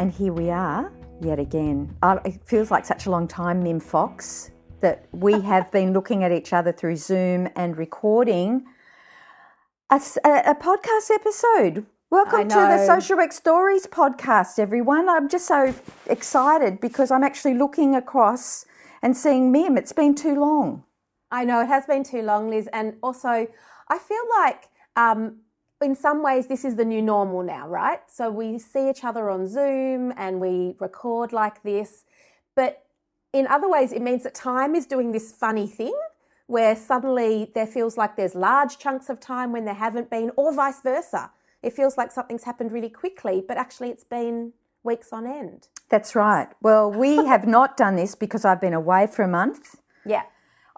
And here we are yet again. It feels like such a long time, Mim Fox, that we have been looking at each other through Zoom and recording a, a, a podcast episode. Welcome to the Social Work Stories podcast, everyone. I'm just so excited because I'm actually looking across and seeing Mim. It's been too long. I know it has been too long, Lis. And also, I feel like um, in some ways this is the new normal now, right? So we see each other on Zoom and we record like this. But in other ways, it means that time is doing this funny thing where suddenly there feels like there's large chunks of time when there haven't been, or vice versa. It feels like something's happened really quickly, but actually it's been weeks on end. That's right. Well, we have not done this because I've been away for a month. Yeah.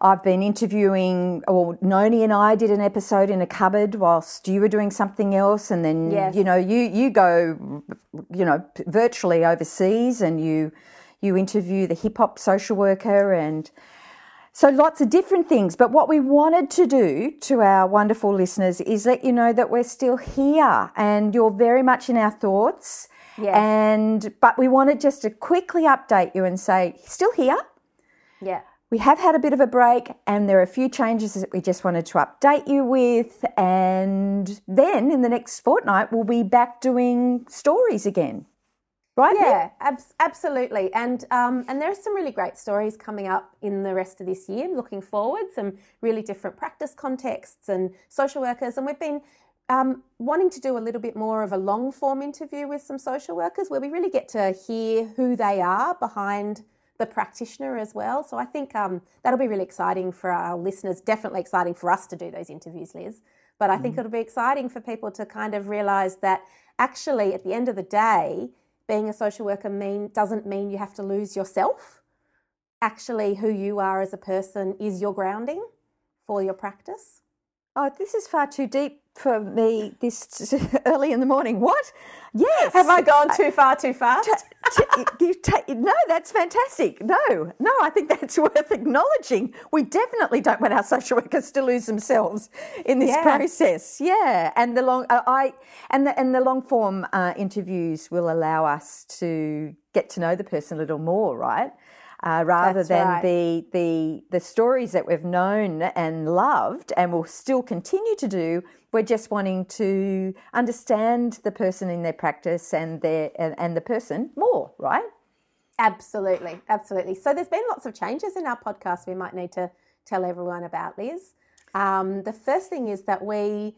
I've been interviewing, or Noni and I did an episode in a cupboard whilst you were doing something else, and then Yes. you know you you go, you know, virtually overseas, and you you interview the hip hop social worker, and so lots of different things. But what we wanted to do to our wonderful listeners is let you know that we're still here, and you're very much in our thoughts. Yes. And but we wanted just to quickly update you and say still here. Yeah. We have had a bit of a break, and there are a few changes that we just wanted to update you with. And then in the next fortnight, we'll be back doing stories again. Right? Yeah, abs- absolutely. And um, and there are some really great stories coming up in the rest of this year. Looking forward, some really different practice contexts and social workers. And we've been um, wanting to do a little bit more of a long form interview with some social workers, where we really get to hear who they are behind the practitioner as well. So I think um, that'll be really exciting for our listeners. Definitely exciting for us to do those interviews, Lis. But I think it'll be exciting for people to kind of realise that actually, at the end of the day, being a social worker mean doesn't mean you have to lose yourself. Actually, who you are as a person is your grounding for your practice. Oh, this is far too deep for me this early in the morning. What? Yes. Have I gone too far too fast? T- you ta- no, that's fantastic. No, no, I think that's worth acknowledging. We definitely don't want our social workers to lose themselves in this Yeah. process. Yeah, and the long, uh, I and the and the long form uh, interviews will allow us to get to know the person a little more, right? Uh, rather That's than right. the the the stories that we've known and loved and will still continue to do. We're just wanting to understand the person in their practice and their and, and the person more, right? Absolutely, absolutely. So there's been lots of changes in our podcast we might need to tell everyone about, Lis. Um, the first thing is that we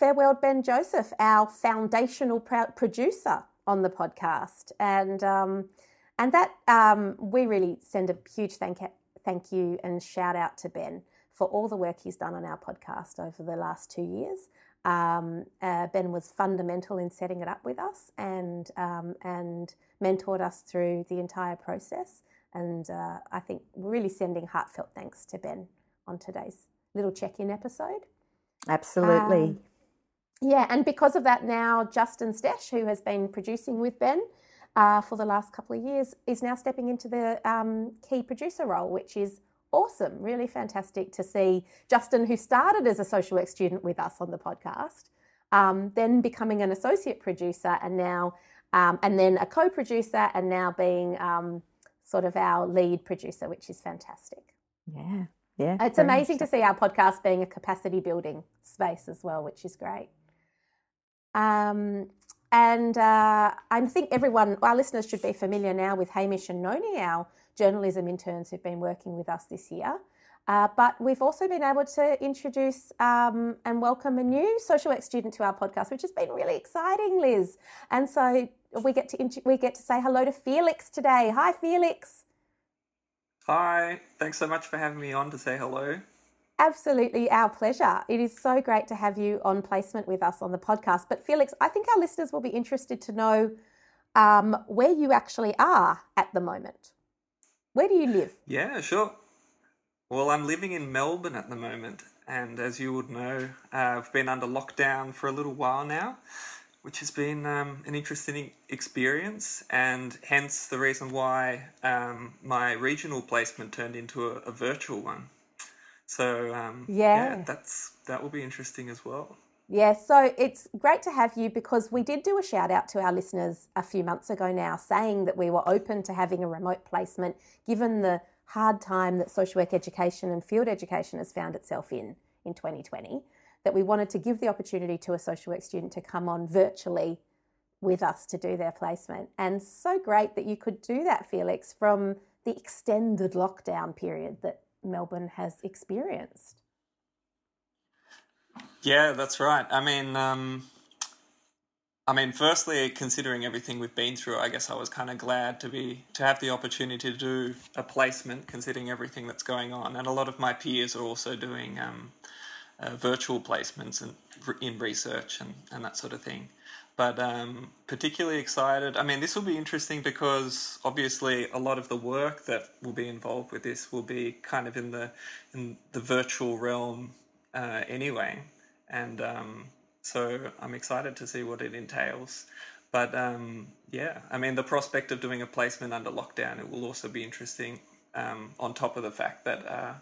farewelled Ben Joseph, our foundational pro- producer on the podcast, and um, and that um, we really send a huge thank thank you and shout out to Ben for all the work he's done on our podcast over the last two years. Um, uh, ben was fundamental in setting it up with us and um, and mentored us through the entire process. And uh, I think we're really sending heartfelt thanks to Ben on today's little check-in episode. Absolutely. Um, Yeah, and because of that, now Justin Stech, who has been producing with Ben uh, for the last couple of years, is now stepping into the um, key producer role, which is awesome. Really fantastic to see Justin, who started as a social work student with us on the podcast, um, then becoming an associate producer, and now um, and then a co-producer, and now being um, sort of our lead producer, which is fantastic. yeah. Yeah. It's amazing to see our podcast being a capacity building space as well, which is great. And uh, I think everyone, our listeners, should be familiar now with Hamish and Noni, our journalism interns who've been working with us this year. Uh, but we've also been able to introduce um, and welcome a new social work student to our podcast, which has been really exciting, Lis. And so we get to int- we get to say hello to Felix today. Hi, Felix. Hi, thanks so much for having me on to say hello. Absolutely, our pleasure. It is so great to have you on placement with us on the podcast. But Felix, I think our listeners will be interested to know um, where you actually are at the moment. Where do you live? Yeah, sure. Well, I'm living in Melbourne at the moment, and as you would know, uh, I've been under lockdown for a little while now, which has been um, an interesting experience, and hence the reason why um, my regional placement turned into a, a virtual one. So um, Yeah. that's that will be interesting as well. Yeah, so it's great to have you because we did do a shout out to our listeners a few months ago now saying that we were open to having a remote placement given the hard time that social work education and field education has found itself in in 2020 that we wanted to give the opportunity to a social work student to come on virtually with us to do their placement. And so great that you could do that, Felix, from the extended lockdown period that Melbourne has experienced. Yeah, that's right. I mean, um, I mean, firstly, considering everything we've been through, I guess I was kind of glad to be to have the opportunity to do a placement, considering everything that's going on. And a lot of my peers are also doing um, uh, virtual placements and in research and, and that sort of thing. But um, particularly excited. I mean, this will be interesting because obviously a lot of the work that will be involved with this will be kind of in the in the virtual realm uh, anyway and um, so I'm excited to see what it entails. But um, yeah, I mean, the prospect of doing a placement under lockdown it will also be interesting. Um, on top of the fact that uh,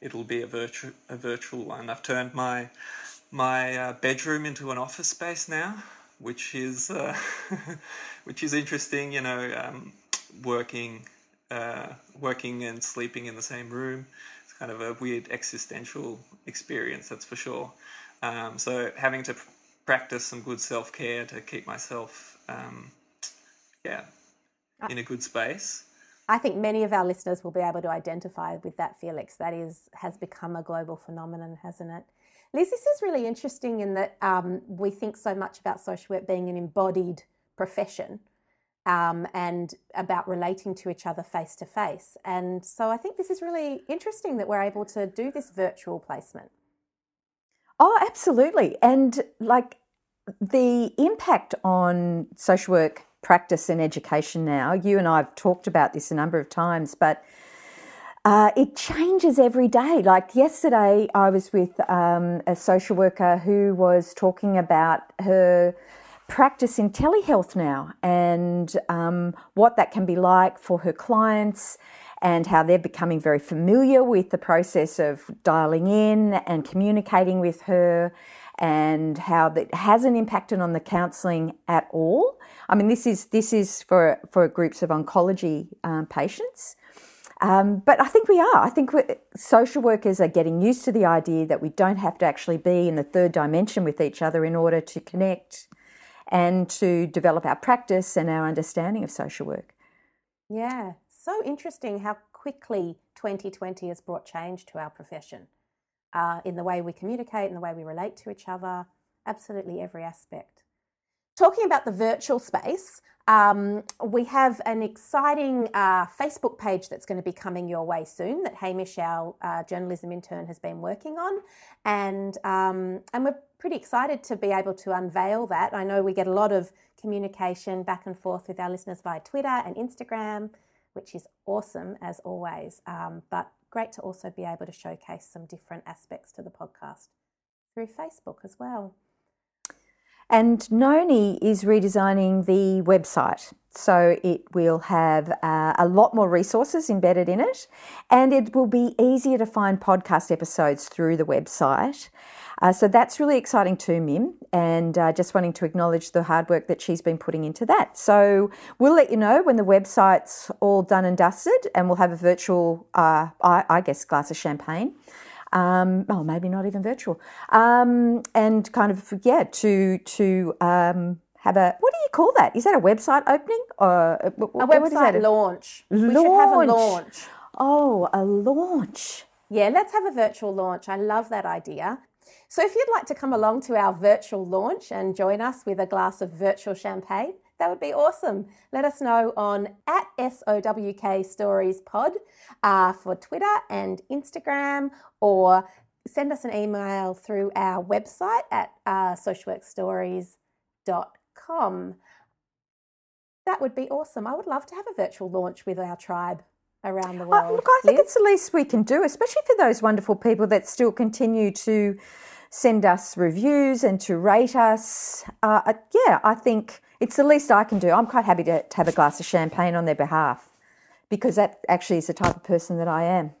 it'll be a virtual a virtual one, I've turned my my uh, bedroom into an office space now, which is uh, which is interesting. You know, um, working uh, working and sleeping in the same room. It's kind of a weird existential experience, that's for sure. Um, so having to practice some good self care to keep myself, um, yeah, uh, in a good space. I think many of our listeners will be able to identify with that, Felix. That is has become a global phenomenon, hasn't it? Lis, this is really interesting in that um, we think so much about social work being an embodied profession um, and about relating to each other face to face. And so I think this is really interesting that we're able to do this virtual placement. Oh, absolutely. And like the impact on social work practice and education now, you and I have talked about this a number of times, but uh, it changes every day. Like yesterday, I was with um, a social worker who was talking about her practice in telehealth now and um, what that can be like for her clients and how they're becoming very familiar with the process of dialing in and communicating with her and how that hasn't impacted on the counselling at all. I mean, this is this is for for groups of oncology um, patients. Um, but I think we are. I think social workers are getting used to the idea that we don't have to actually be in the third dimension with each other in order to connect and to develop our practice and our understanding of social work. Yeah, so interesting how quickly 2020 has brought change to our profession uh, in the way we communicate, in the way we relate to each other, absolutely every aspect. Talking about the virtual space, um, we have an exciting uh, Facebook page that's going to be coming your way soon that Hamish, our uh, journalism intern, has been working on, and um, and we're pretty excited to be able to unveil that. I know we get a lot of communication back and forth with our listeners via Twitter and Instagram which is awesome as always. Um, but great to also be able to showcase some different aspects to the podcast through Facebook as well. And Noni is redesigning the website. So it will have uh, a lot more resources embedded in it, and it will be easier to find podcast episodes through the website. Uh, so that's really exciting too, Mim, and uh, just wanting to acknowledge the hard work that she's been putting into that. So we'll let you know when the website's all done and dusted, and we'll have a virtual, uh, I, I, guess, glass of champagne. Um, oh, maybe not even virtual, um, and kind of yeah, to to um, have a what do you call that? Is that a website opening or a, a website launch? launch? We should have a launch. Oh, a launch. Yeah, let's have a virtual launch. I love that idea. So, if you'd like to come along to our virtual launch and join us with a glass of virtual champagne, that would be awesome. Let us know on at SOWK Stories Pod uh, for Twitter and Instagram, or send us an email through our website at uh, socialworkstories.com. That would be awesome. I would love to have a virtual launch with our tribe around the world. look, I think Lis? it's the least we can do, especially for those wonderful people that still continue to send us reviews and to rate us. Uh, uh, yeah, I think it's the least I can do. I'm quite happy to, to have a glass of champagne on their behalf because that actually is the type of person that I am.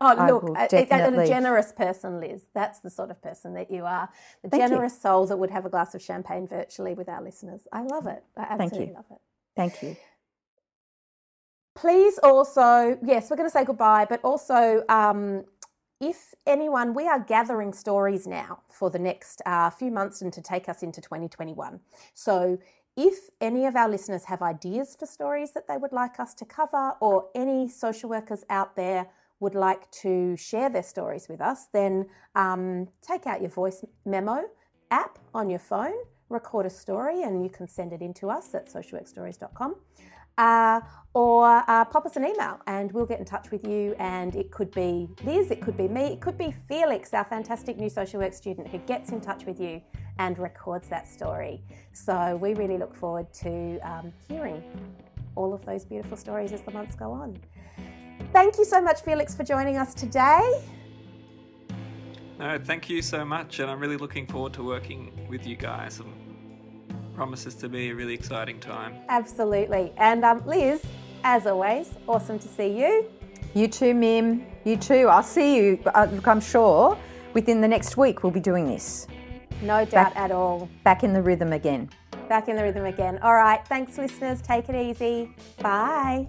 Oh, I look, will a, a- generous person, Lis. That's the sort of person that you are. The Thank you. generous soul that would have a glass of champagne virtually with our listeners. I love it. I Thank absolutely you. love it. Thank you. Please also, yes, we're going to say goodbye, but also, um, if anyone, we are gathering stories now for the next uh, few months and to take us into 2021. So, if any of our listeners have ideas for stories that they would like us to cover, or any social workers out there would like to share their stories with us, then um, take out your voice memo app on your phone, record a story, and you can send it in to us at socialworkstories.com uh, or uh, pop us an email and we'll get in touch with you. And it could be Lis, it could be me, it could be Felix, our fantastic new social work student who gets in touch with you and records that story. So we really look forward to um, hearing all of those beautiful stories as the months go on. Thank you so much, Felix, for joining us today. No, thank you so much, and I'm really looking forward to working with you guys. Promises to be a really exciting time. Absolutely. And um, Lis, as always, awesome to see you. You too, Mim. You too. I'll see you. Uh, I'm sure within the next week we'll be doing this. No doubt at all. Back in the rhythm again. Back in the rhythm again. All right. Thanks, listeners. Take it easy. Bye.